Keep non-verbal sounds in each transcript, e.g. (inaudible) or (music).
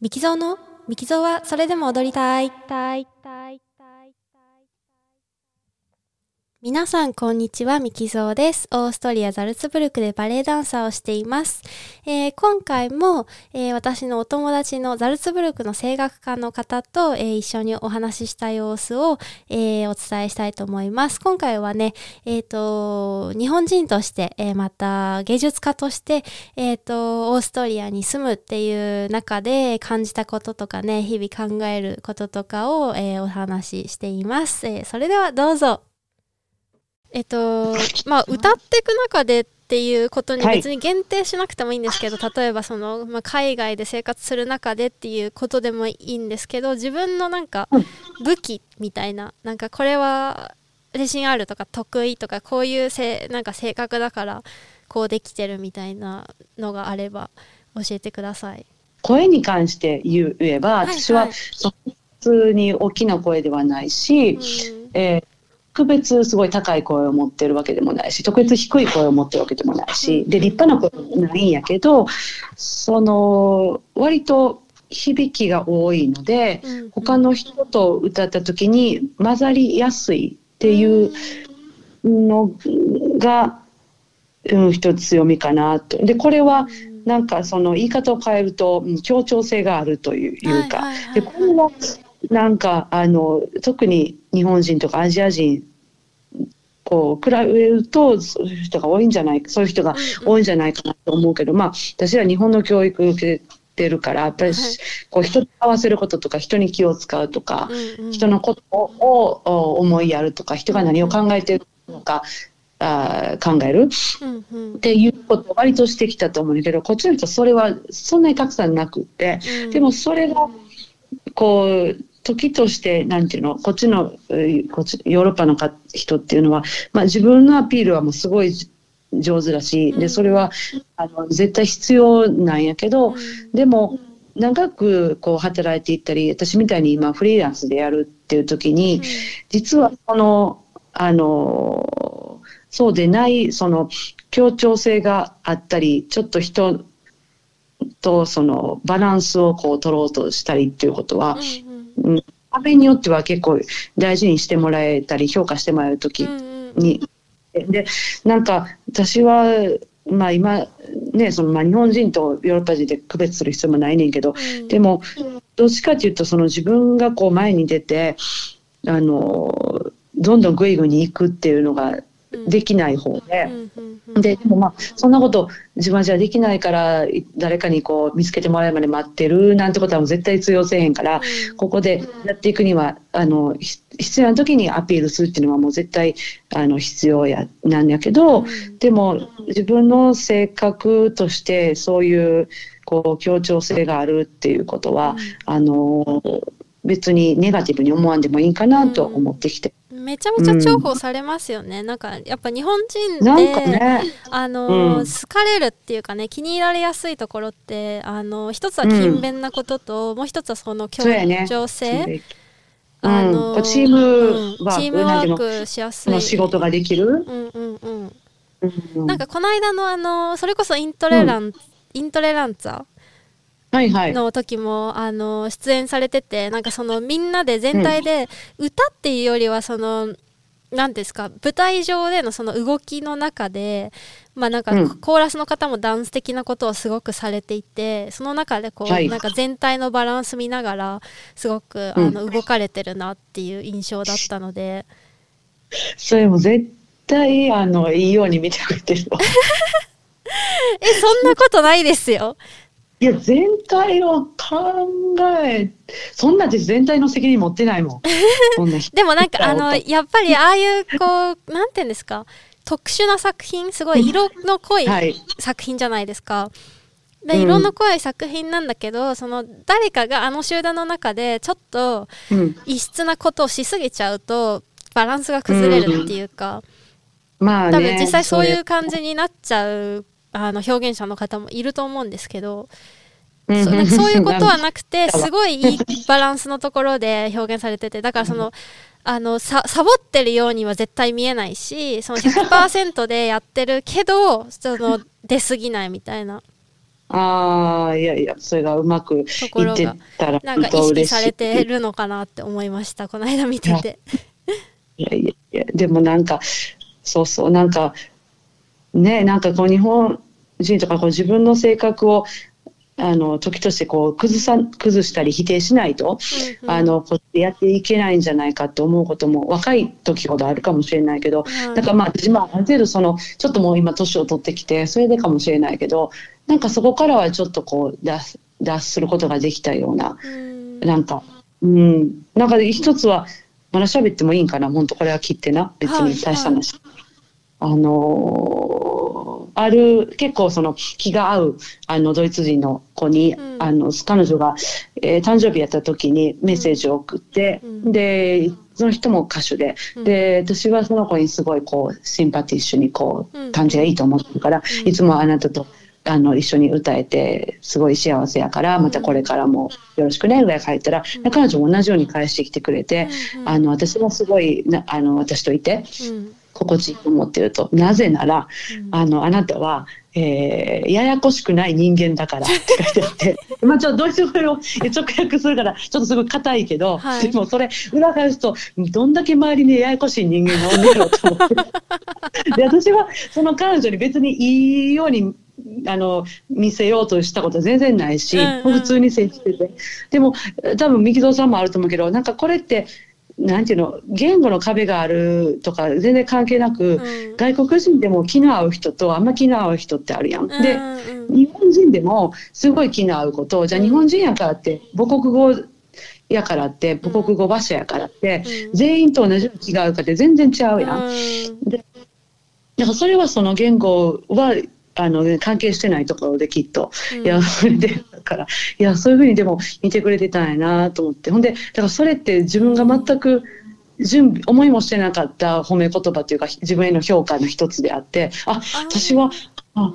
ミキゾーのミキゾーはそれでも踊りたい。たいたい皆さん、こんにちは。ミキゾーです。オーストリア・ザルツブルクでバレエダンサーをしています。えー今回も、えー私のお友達のザルツブルクの声楽家の方と、えー一緒にお話しした様子を、えお伝えしたいと思います。今回はね、えっ、と、日本人として、えまた芸術家として、えっ、と、オーストリアに住むっていう中で感じたこととかね、日々考えることとかを、えお話ししています。えそれではどうぞ。えっと、まあ、歌っていく中でっていうことにはい。別に限定しなくてもいいんですけど、例えばその、まあ、海外で生活する中でっていうことでもいいんですけど、自分のなんかうん。武器みたいな、なんかこれは自信あるとか得意とか、こういうせなんか性格だからこうできてるみたいなのがあれば教えてください。声に関して言えば、はい私ははいその普通に大きな声ではないし、うん。えー特別すごい高い声を持ってるわけでもないし特別低い声を持ってるわけでもないし、うん。で立派な声もないんやけどその割と響きが多いのでうん他の人と歌った時に混ざりやすいっていうのが、うん、一つ強みかなと。でこれはなんかその言い方を変えるとうん協調性があるといういうか、でこれはなんかあの特に日本人とかアジア人こう比べるとそういう人が多いんじゃないそういう人が多いんじゃないかなと思うけど、まあ私は日本の教育を受けてるからやっぱり、はい。こう人に合わせることとか人に気を使うとか、人のことをお思いやるとか人が何を考えてるのか、あー考えるうんうん。っていうことを割としてきたと思うんだけどこっちの人はそれはそんなにたくさんなくってうん。でもそれがこう時としてなんていうのこっちのえーこっちヨーロッパのか人っていうのは、まあ、自分のアピールはもうすごい上手だしうん。でそれはあの絶対必要なんやけど、うん。でも長くこう働いていったり私みたいに今フリーランスでやるっていう時に、実はそのあのそうでないその協調性があったりちょっと人とそのバランスをこう取ろうとしたりっていうことは、うん。によっては結構大事にしてもらえたり評価してもらえる時うんうんに、でなんか私はまあ今ねそのまあ日本人とヨーロッパ人で区別する必要もないねんけど、うん。でもどっちかというとその自分がこう前に出てあのどんどんグイグイに行くっていうのができない方で。ででもまあそんなこと自分はじゃあできないからい誰かにこう見つけてもらえるまで待ってるなんてことはもう絶対通用せえへんから、うん。ここでやっていくにはあのひ必要な時にアピールするっていうのはもう絶対あの必要やなんやけど、うん。でも自分の性格としてそういうこう協調性があるっていうことは、あの別にネガティブに思わんでもいいかなと思ってきて、めちゃめちゃ重宝されますよね、なんかやっぱ日本人でかね。あの、うん。好かれるっていうかね気に入られやすいところってあの一つは勤勉なことと、もう一つはその協調性、うん。あのチームワークうんチームワークしやすい。仕事ができる、うんうんうん。うんなんかこの間のあのそれこそイントレラン、イントレランツァはいはい。の時もあの出演されててなんかそのみんなで全体で歌っていうよりはその何ですか舞台上でのその動きの中でまあなんかうん。コーラスの方もダンス的なことをすごくされていてその中でこう、はい。なんか全体のバランス見ながらすごくあの動かれてるなっていう印象だったので、それも絶対あのいいように見てくれてるわ。(laughs) えそんなことないですよ。いや全体を考えそんな私全体の責任持ってないもん。(laughs) でもなんかあの (laughs) やっぱりああいうこうなんていうんですか特殊な作品すごい色の濃いはい。作品じゃないですか。でうん。色の濃い作品なんだけど、その誰かがあの集団の中でちょっとうん、異質なことをしすぎちゃうとバランスが崩れるっていうか、まあね多分実際そういれう。感じになっちゃうあの表現者の方もいると思うんですけど、うん。そそういう (laughs) ことはなくてすごいいいバランスのところで表現されててだからそのあのさサボってるようには絶対見えないしその100%でやってるけどその出過ぎないみたいな。ああ、いやいや、それがうまくいってたら、なんか意識されてるのかなって思いました、この間見てて。いや。いやいや、でもなんか、そうそう、なんか、ね、なんかこう日本人とかこう自分の性格をあの時としてこう崩さ崩したり否定しないと、うんうん、あのこうやっていけないんじゃないかって思うことも若い時ほどあるかもしれないけど、うん、だからまあ私まあある程度そのちょっともう今年を取ってきてそれでかもしれないけどなんかそこからはちょっとこう脱脱することができたような、うん、なんかうん。なんか一つはまだ喋ってもいいんかな？本当これは切ってな。別に大した話。はいはいあのー、ある結構その気が合うあのドイツ人の子に、うん、あの彼女が、えー、誕生日やった時にメッセージを送って、うん、でその人も歌手で、うん、で私はその子にすごいこうシンパティッシュにこう感じがいいと思ってるから、いつもあなたとあの一緒に歌えてすごい幸せやからまたこれからもよろしくねぐらい書いたら、彼女も同じように返してきてくれて、あの私もすごいなあの私といて。心地いいと思ってると。なぜなら、うん、あのあなたは、えー、ややこしくない人間だから (laughs) って書いてあって。まあちょっとドイツ語を直訳するからちょっとすごい硬いけど、はい、でもそれ裏返すとどんだけ周りにややこしい人間がおんねやろうと思って。(laughs) で私はその彼女に別にいいようにあの見せようとしたことは全然ないし、うんうん、普通に接してて。でも多分三木蔵さんもあると思うけどなんかこれってなんていうの言語の壁があるとか全然関係なく、うん、外国人でも気の合う人とあんま気の合う人ってあるやん。で、うん、日本人でもすごい気の合うことじゃあ日本人やからって母国語やからって母国語馬車やからって、うん、全員と同じように気が合うかって全然違うやん。でだからそれはその言語はあの関係してないところできっと、いやそれでだから。いやそういうふうにでも見てくれてたんやなと思って。ほんでだからそれって自分が全く準備思いもしてなかった褒め言葉というか自分への評価の一つであってあ私はあ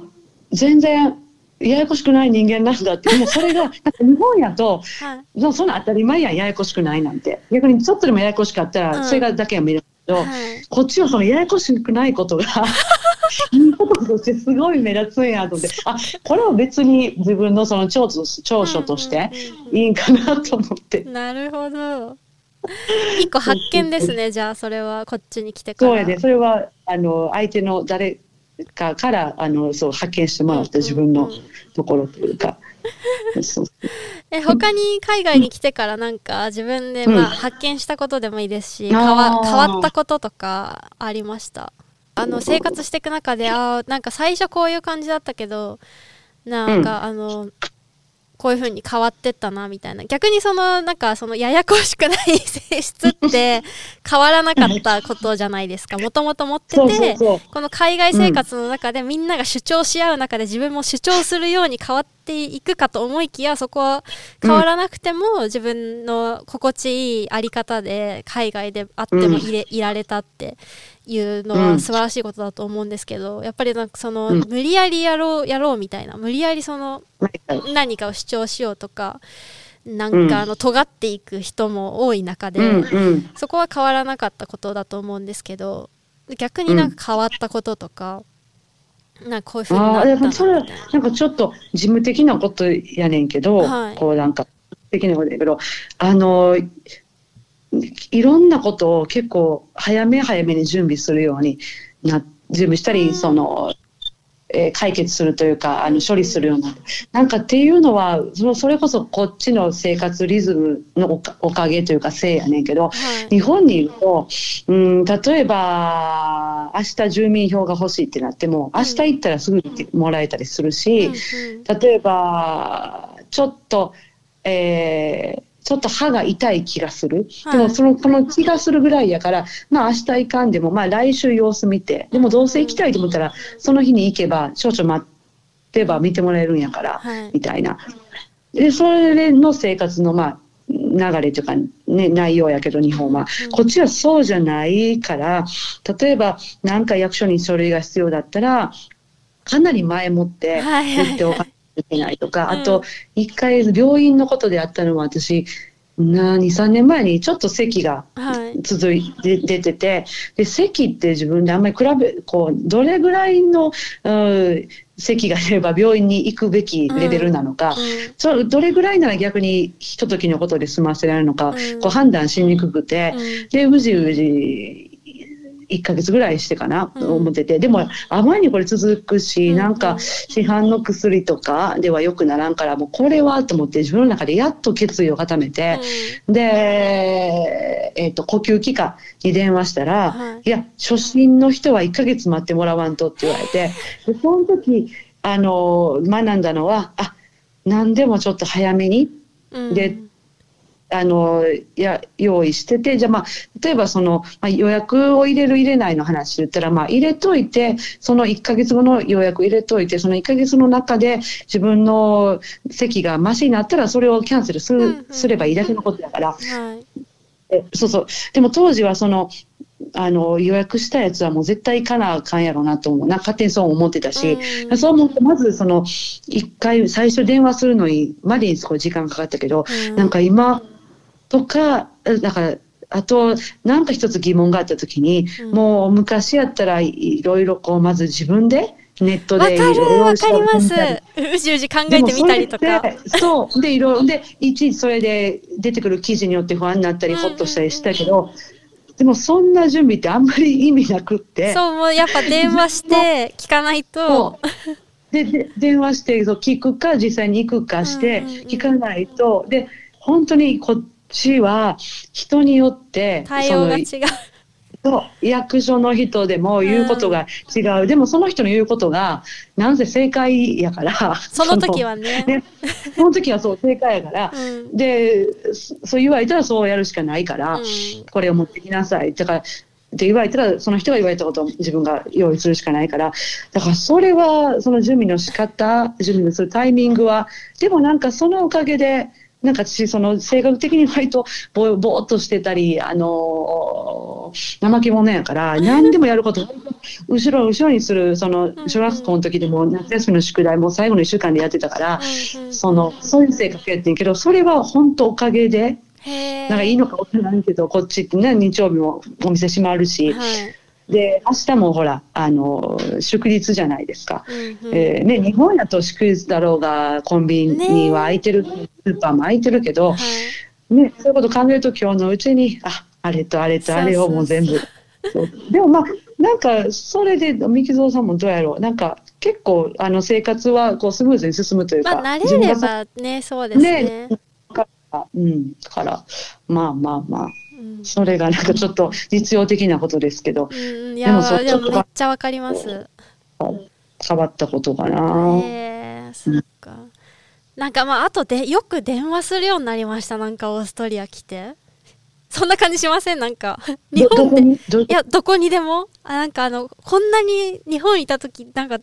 全然ややこしくない人間なんだって。でもそれがなんか日本やと、はい、そんな当たり前やんややこしくないなんて。逆にちょっとでもややこしかったら、それがだけは見るけど、はい、こっちはそのややこしくないことがい (laughs) ととしてすごい目立つんやと思って。あこれは別に自分のその長所長所としていいんかなと思って。なるほど。一個発見ですねじゃあそれはこっちに来てから。そうやでそれはあの相手の誰かからあのそう発見してもらった自分のところというか。え他に海外に来てからなんか自分でまあ発見したことでもいいですし、変わ変わったこととかありました？あの生活していく中であなんか最初こういう感じだったけどなんか、あのこういう風に変わってったなみたいな。逆にそのなんかそのややこしくない性質って (laughs) 変わらなかったことじゃないですか。もともと持っててこの海外生活の中でみんなが主張し合う中で自分も主張するように変わっていくかと思いきやそこは変わらなくても自分の心地いいあり方で海外であってもいれ、いられたっていうのは素晴らしいことだと思うんですけど、やっぱりなんかその、無理やりやろうやろうみたいな無理やりその何かを主張しようとかなんかあの尖っていく人も多い中で、そこは変わらなかったことだと思うんですけど逆になんか変わったこととか。なこういうふうになったな。それなんかちょっと事務的なことやねんけど、はい、こうなんか的なことやけどあのいろんなことを結構早め早めに準備するようにな準備したり、そのえー、解決するというかあの処理するような。なんかっていうのはそのそれこそこっちの生活リズムのおかげというかせいやねんけど、はい、日本にいると、うん、例えば明日住民票が欲しいってなっても明日行ったらすぐもらえたりするし、例えばちょっと、えーちょっと歯が痛い気がする、はい、でもそのこの気がするぐらいやからまあ明日行かんでもまあ来週様子見て。でもどうせ行きたいと思ったらその日に行けば少々待ってば見てもらえるんやから、はい、みたいな。でそれの生活のまあ流れというか、ね、内容やけど日本は、こっちはそうじゃないから例えば何か役所に書類が必要だったらかなり前もって言っておかないけないとか、あと一回病院のことであったのは私な2、3年前にちょっと咳がはい。続いて出てて、で、咳って自分であんまり比べ、こう、どれぐらいの、うん、咳が出れば病院に行くべきレベルなのか、そうどれぐらいなら逆にひとときのことで済ませられるのか、うん。こう判断しにくくて、うん。で、うじうじ、1ヶ月ぐらいしてかな、うん。思ってて。でも、あまりにこれ続くし、うん。なんか、市販の薬とかでは良くならんから、もうこれはと思って自分の中でやっと決意を固めて、で、えっ、と、呼吸器科に電話したら、はい。い、や、初診の人は1ヶ月待ってもらわんとって言われて、でその時、あの、学んだのは、あ、何でもちょっと早めに、うん。であの、や、用意してて、じゃあまあ、例えばその、まあ、予約を入れる入れないの話で言ったら、まあ、入れといて、その1ヶ月後の予約入れといて、その1ヶ月の中で自分の席がマシになったら、それをキャンセルす,、すればいいだけのことだから、はい。えそうそう。でも当時はその、あの、予約したやつはもう絶対行かなあかんやろうなと思う。な勝手にそう思ってたし、うんそう思って、まずその、一回最初電話するのに、までにすごい時間かかったけど、うんなんか今とか、だから、あと、なんか一つ疑問があったときに、うんもう昔やったらいろいろこう、まず自分でネットわかるでいろいろわかります。うじうじ考えてみたりとか。そう。で、いろいろ、で、いちいちそれで出てくる記事によって不安になったり、うんほっとしたりしたけど、でもそんな準備ってあんまり意味なくって。そう、もうやっぱ電話して (laughs) 聞かないとでで電話してそう聞くか実際に行くかして聞かないと、で本当にこっちは人によって対応が違う。そう役所の人でも言うことが違う、でもその人の言うことがなんせ正解やからその時はね。ねその時はそう正解やから、うんでそそう言われたらそうやるしかないから、うんこれを持ってきなさい。だから、って言われたら、その人が言われたことを自分が用意するしかないから、だからそれは、その準備の仕方、準備のするタイミングは、でもなんかそのおかげで、なんか私、その性格的に割とぼぼーっとしてたり、あのー怠け者やから、何でもやること、後ろ後ろにする、その小学校の時でも夏休みの宿題も最後の1週間でやってたから、その、そういう性格やってんけど、それは本当おかげで、なんかいいのかわからないけど、こっちってね、日曜日もお店閉まるし、はいで、明日もほら、あの、祝日じゃないですか。うんうんえーね、日本やと祝日だろうが、コンビニは空いてる、スーパーも空いてるけど、はいね、そういうこと考えると今日のうちに、あ、あれとあれとあれをもう全部。そうでもまあ、なんか、それで、三木蔵さんもどうやろう。なんか、結構、あの、生活は、こう、スムーズに進むというか。まあ慣れればね、そうですね。ねうん、だから、まあまあまあ、うんそれがなんかちょっと実用的なことですけど、うんうん、いでもやでそうちょっともめっちゃわかります。変わったことかな。へえそっか。なんかまああとでよく電話するようになりました。なんかオーストリア来て。そんな感じしません？なんか。日本で。いこに？どやどこにでも？あなんかあのこんなに日本いた時なんか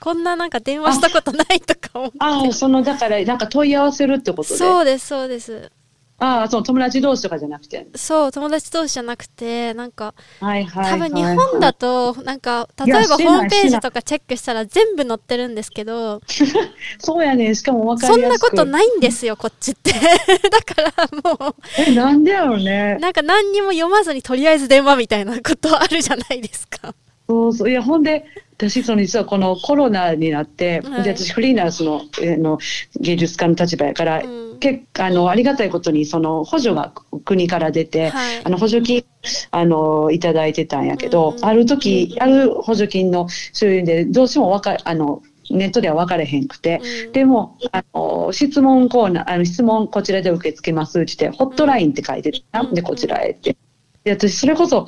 こんななんか電話したことないとか思って。ああ、その、だから、なんか問い合わせるってことで？そうですそうですああ、その友達同士とかじゃなくて。そう友達同士じゃなくてなんかはいはい、多分日本だとなんか例えばホームページとかチェックしたら全部載ってるんですけど (laughs) そうやね。しかも分かそんな。ことないんですよこっちって (laughs) だからもえ、なんでやろうねう。なんか何にも読まずにとりあえず電話みたいなことあるじゃないですかそうそう。いや、ほんで、私、その実はこのコロナになって、はい。で、私フリーランスの,、えーの芸術家の立場やから、うん。結あの、ありがたいことに、その補助が国から出て、はい。あの補助金あのいただいてたんやけど、うん。うんある時ある補助金の収入でどうしてもわかあのネットでは分かれへんくて、うん。でもあの質問コーナーあの質問こちらで受け付けますってホットラインって書いてた、うん。でこちらへって。で私それこそ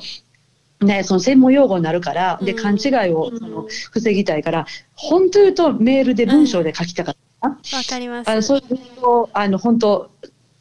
ね、その専門用語になるから、で、うん。勘違いをその防ぎたいから、本当言うとメールで文章で書きたかった。わかります。あのそういうとあの本当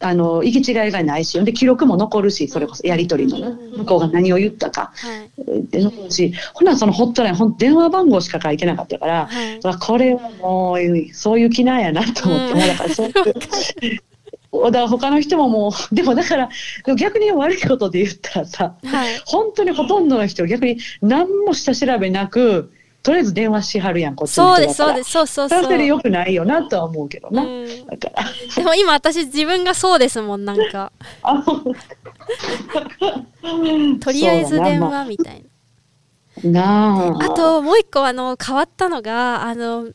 あの行き違いがないしで記録も残るしそれこそやり取りの向こうが何を言ったか。はい。で残るしほなそのホットラインほん電話番号しか書いてなかったから、はい。あこれはもうそういう気なんやなと思って、うん。だからそういう (laughs) だから他の人ももう (laughs) でもだから逆に悪いことで言ったらさはい本当にほとんどの人逆に何も下調べなくとりあえず電話しはるやん、こっちそうです。そうです、そうそうそれはそれでそう。良くないよなとは思うけどな。うんだから。でも今私自分がそうですもん、なんか。(laughs) あとりあえず電話みたいな。なあ。あともう一個あの変わったのが、あの、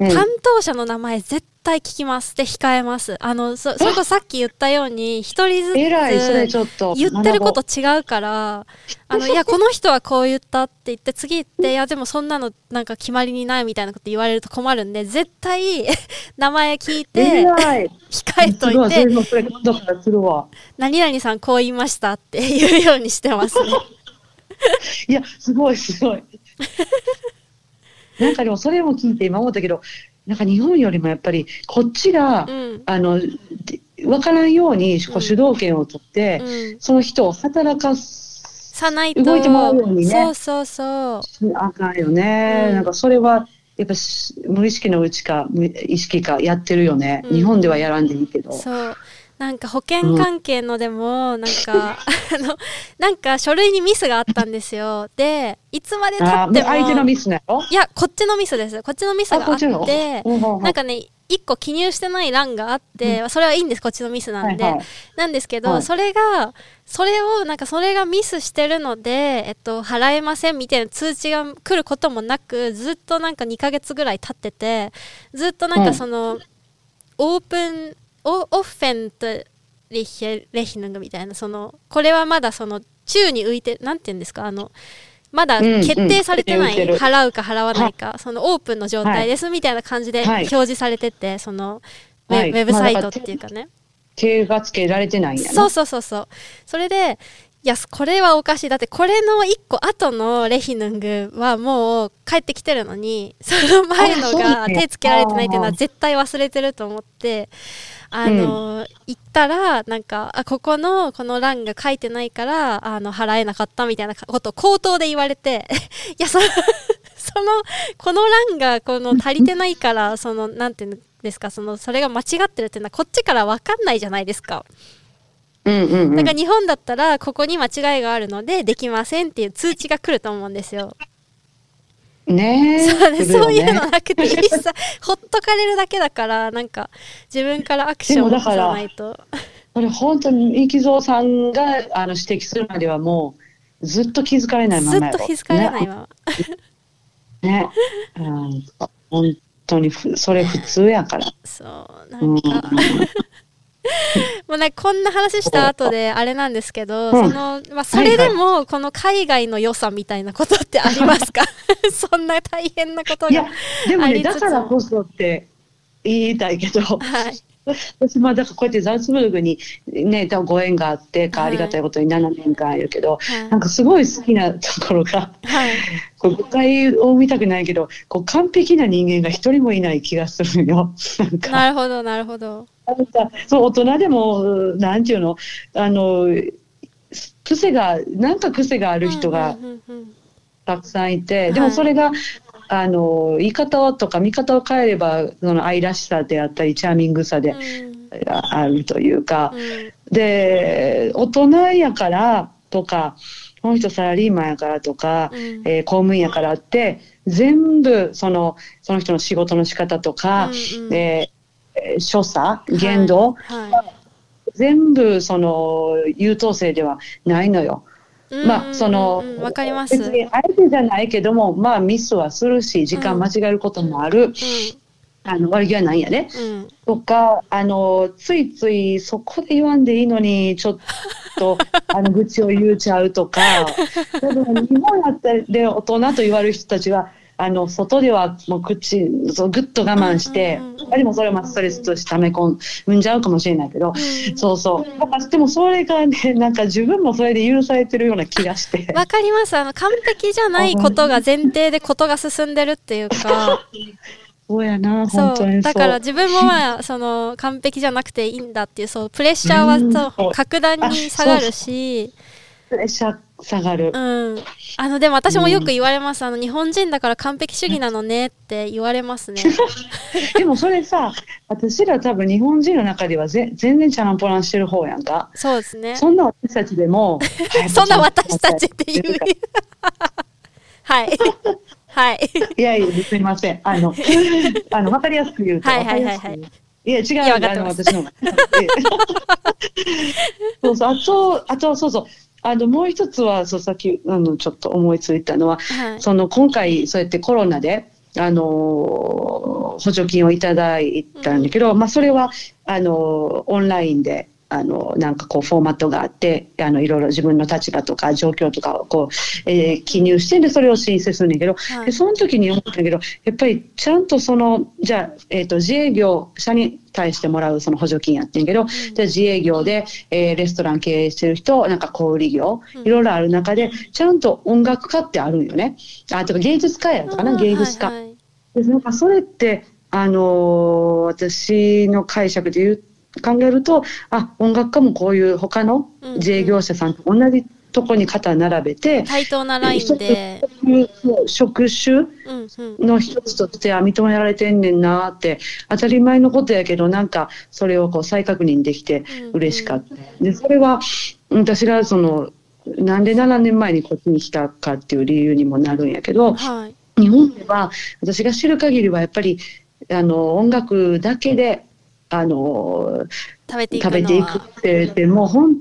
うん、担当者の名前絶対聞きますで控えます。あの、そ、それこそさっき言ったように、一人ずつえらい、それちょっと。言ってること違うから、あの、いや、この人はこう言ったって言って、次行って、いや、でもそんなのなんか決まりにないみたいなこと言われると困るんで、絶対 (laughs) 名前聞いえて。控えとい、て。何々さんこう言いましたって言うようにしてますね。いや、すごい、すごい。なんかでも、それも聞いて今思ったけど、なんか日本よりもやっぱり、こっちが、うん。あの、でわからんようにこう主導権を取って、うん。その人を働かすさないと。動いてもらうようにねそうそうそう。あかんよね、うんなんかそれはやっぱし無意識のうちか無意識かやってるよね、うん日本ではやらんでいいけどそう。なんか保険関係のでも、なんか、あの、なんか書類にミスがあったんですよ。で、いつまで経あっても。相手のミスなの？いや、こっちのミスです。こっちのミスがあって、なんかね、一個記入してない欄があって、それはいいんです、こっちのミスなんで。はいはいなんですけど、はいそれが、それを、なんかそれがミスしてるので、えっと、払えませんみたいな通知が来ることもなく、ずっとなんか2ヶ月ぐらい経ってて、ずっとなんかその、オープン、オオフェントリヒレヒヌングみたいな、その、これはまだその、宙に浮いて、なんて言うんですか、あの、まだ決定されてない、うんうん払うか払わないか、そのオープンの状態ですみたいな感じではい。表示されてて、そのウェ,、はい。ウェブサイトっていうかね。手がつけられてないんやな。そうそうそうそう。それで、いや、これはおかしい。だって、これの一個後のレヒヌングはもう帰ってきてるのに、その前のがね手つけられてないっていうのは絶対忘れてると思って、あの、行ったら、なんか、あ、ここの、この欄が書いてないから、あの、払えなかったみたいなことを口頭で言われて、(laughs) いや、その、(laughs) その、この欄が、この足りてないから、(laughs) その、なんていうんですか、その、それが間違ってるっていうのは、こっちからわかんないじゃないですか。うんうんうんだから日本だったらここに間違いがあるのでできませんっていう通知が来ると思うんですよ。ね。えそうねそういうのねなくて一切ほっとかれるだけだからなんか自分からアクションを起こさないと。これ本当に生蔵さんがあの指摘するまではもうずっと気づかれないまずまやろ。っと気づかれないまま。ね。ね、うん、本当にふそれ普通やから。そううんなん。か (laughs) もうねこんな話した後であれなんですけど、うん。そのまあ、それでもこの海外の良さみたいなことってありますか？(laughs) そんな大変なこといやが。でもねだからこそって言いたいけど、はい。(laughs) 私まあだからこうやってザルツブルクにね多分ご縁があってありがたいことに7年間いるけど、はい。なんかすごい好きなところがはい。こう誤解を見たくないけどこう完璧な人間が一人もいない気がするよ。なるほどなるほど。そう大人でもなんていうのあの癖がなんか癖がある人がたくさんいて、いでもそれがあの言い方とか見方を変えればその愛らしさであったりチャーミングさでうん。あるというか、うん。で大人やからとかこの人サラリーマンやからとか、うん。えー公務員やからって全部そのその人の仕事の仕方とか、うんうん。えーえー所作言動、はい。全部その優等生ではないのよ。まあそのうん。うんうんわかります。別に相手じゃないけどもまあミスはするし時間間違えることもある、あの悪気はないんやね。うん。うんとかあのついついそこで言わんでいいのにちょっと (laughs) あの愚痴を言うちゃうとかでも日本やったらで大人と言われる人たちはあの外ではもう口そうぐっと我慢して、うんうんうんやはりもそれはストレスとして溜め込んじゃうかもしれないけど、うんそうそうだからでもそれがねなんか自分もそれで許されてるような気がして。わかります。あの、完璧じゃないことが前提でことが進んでるっていうか、そうやな、そう。本当にそう。だから自分もまあ、その、完璧じゃなくていいんだっていう、そう、プレッシャーは格段に下がるし、プレッシャー下がる。うん。あの、でも私もよく言われます。あの、日本人だから完璧主義なのねって言われますね。(laughs) でもそれさ、私ら多分日本人の中ではぜ全然チャランポランしてる方やんか。そうですね。そんな私たちでも、(laughs) そんな私たちっていう。(laughs) はい。はい。いやいや、すみません。あの、あの、わかりやすく言うと。はいはいはいはいいや、違うあの、私の。そうそう、あと、あと、そうそう。あの、もう一つは、そう、さっき、あの、ちょっと思いついたのは、はい。その、今回、そうやってコロナで、あの、補助金をいただいたんだけど、まあ、それは、あの、オンラインで、あの、なんかこう、フォーマットがあって、あの、いろいろ自分の立場とか状況とかをこう、えー記入して、で、それを申請するんだけど、はいでその時に思ったけど、やっぱりちゃんとその、じゃあ、えっ、と、自営業者に対してもらうその補助金やってんけど、じゃあ自営業で、えーレストラン経営してる人、なんか小売業、うんいろいろある中で、ちゃんと音楽家ってあるんよね。あ、とか芸術家やったかな、芸術家。はいはいでなんかそれって、あのー私の解釈で言う考えると、あ、音楽家もこういう他のうん自営業者さんと同じとこに肩並べて、対等なラインで。職種うんうん。の一つとしては認められてんねんなって当たり前のことやけどなんかそれをこう再確認できて嬉しかった。でそれは私がそのなんで7年前にこっちに来たかっていう理由にもなるんやけどはい。日本では私が知る限りはやっぱりあの音楽だけであの食べていく。食べていくってでもう本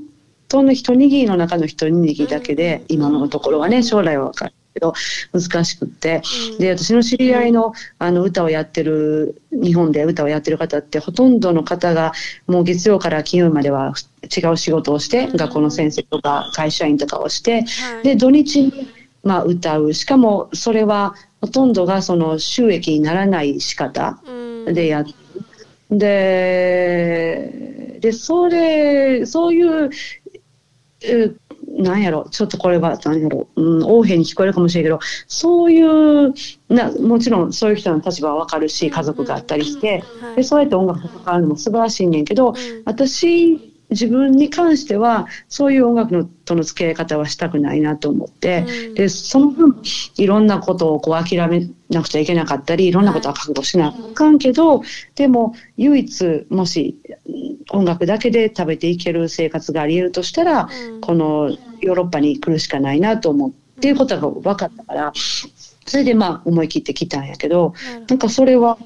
当の一握りの中の一握りだけで、うん。今のところはね将来は分かるけど難しくって。うん。で私の知り合いのあの歌をやってる日本で歌をやってる方ってほとんどの方がもう月曜から金曜までは違う仕事をして、うん。学校の先生とか会社員とかをしてはい。で土日に、まあ、歌う。しかもそれはほとんどがその収益にならない仕方うん。でやってででそれそういうえなんやろちょっとこれはなんやろ、うん、横柄に聞こえるかもしれんけどそういうなもちろんそういう人の立場は分かるし家族があったりして、はい。でそうやって音楽と関わるのも素晴らしいねんけど、うん。私自分に関してはそういう音楽のとの付き合い方はしたくないなと思って、うん。でその分いろんなことをこう諦めなくちゃいけなかったりいろんなことは覚悟しなあかんけど、でも唯一もしうん音楽だけで食べていける生活があり得るとしたら、うん。このヨーロッパに来るしかないなと思うっていうことが分かったからそれでまあ思い切って来たんやけどなんかそれは、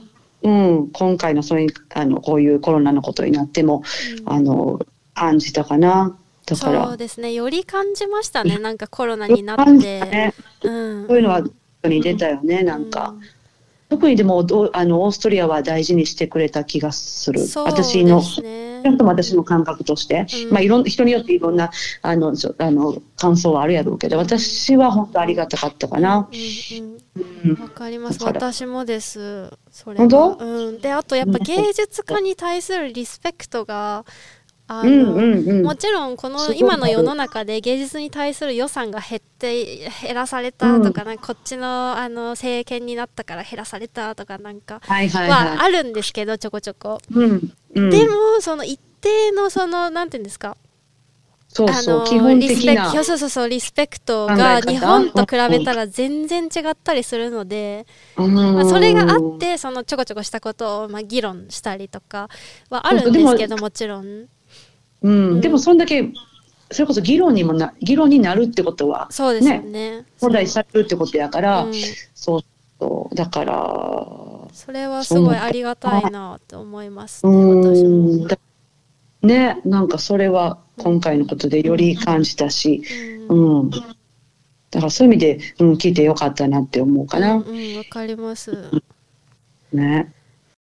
うん、今回のそういうあのこういうコロナのことになってもどあの感じたかな。だから。そうですね。より感じましたね。なんかコロナになって、たね。うん、そういうのはに出たよね、なんか。特にでもあのオーストリアは大事にしてくれた気がする。そう私のちょっと私の感覚として、うん。まあいろん人によっていろんなあのあの感想はあるやろうけど、私は本当ありがたかったかな。わかります。私もです。それは。本当？うん、であとやっぱ芸術家に対するリスペクトがあうの、んうんうん。もちろんこの今の世の中で芸術に対する予算が減って減らされたとか,、なんかこっちのあの政権になったから減らされたとかなんかはいはいははあるんですけどちょこちょこ、い。うんうん。でもその一定のそのなんていうんですかそうそう、あの基本リスペ。クそうそうそうリスペクトが日本と比べたら全然違ったりするので、まあ、それがあってそのちょこちょこしたことをまあ議論したりとかはあるんですけどもちろんうん、でもそんだけそれこそ議論にもな議論になるってことはそうですよね。問題されるってことやから、うん。そうそう。だからそれはすごいありがたいなと思いますうね私も。んだねなんかそれは今回のことでより感じたし、うん。うん、だからそういう意味で、うん、聞いてよかったなって思うかな。うんうんわかります。ね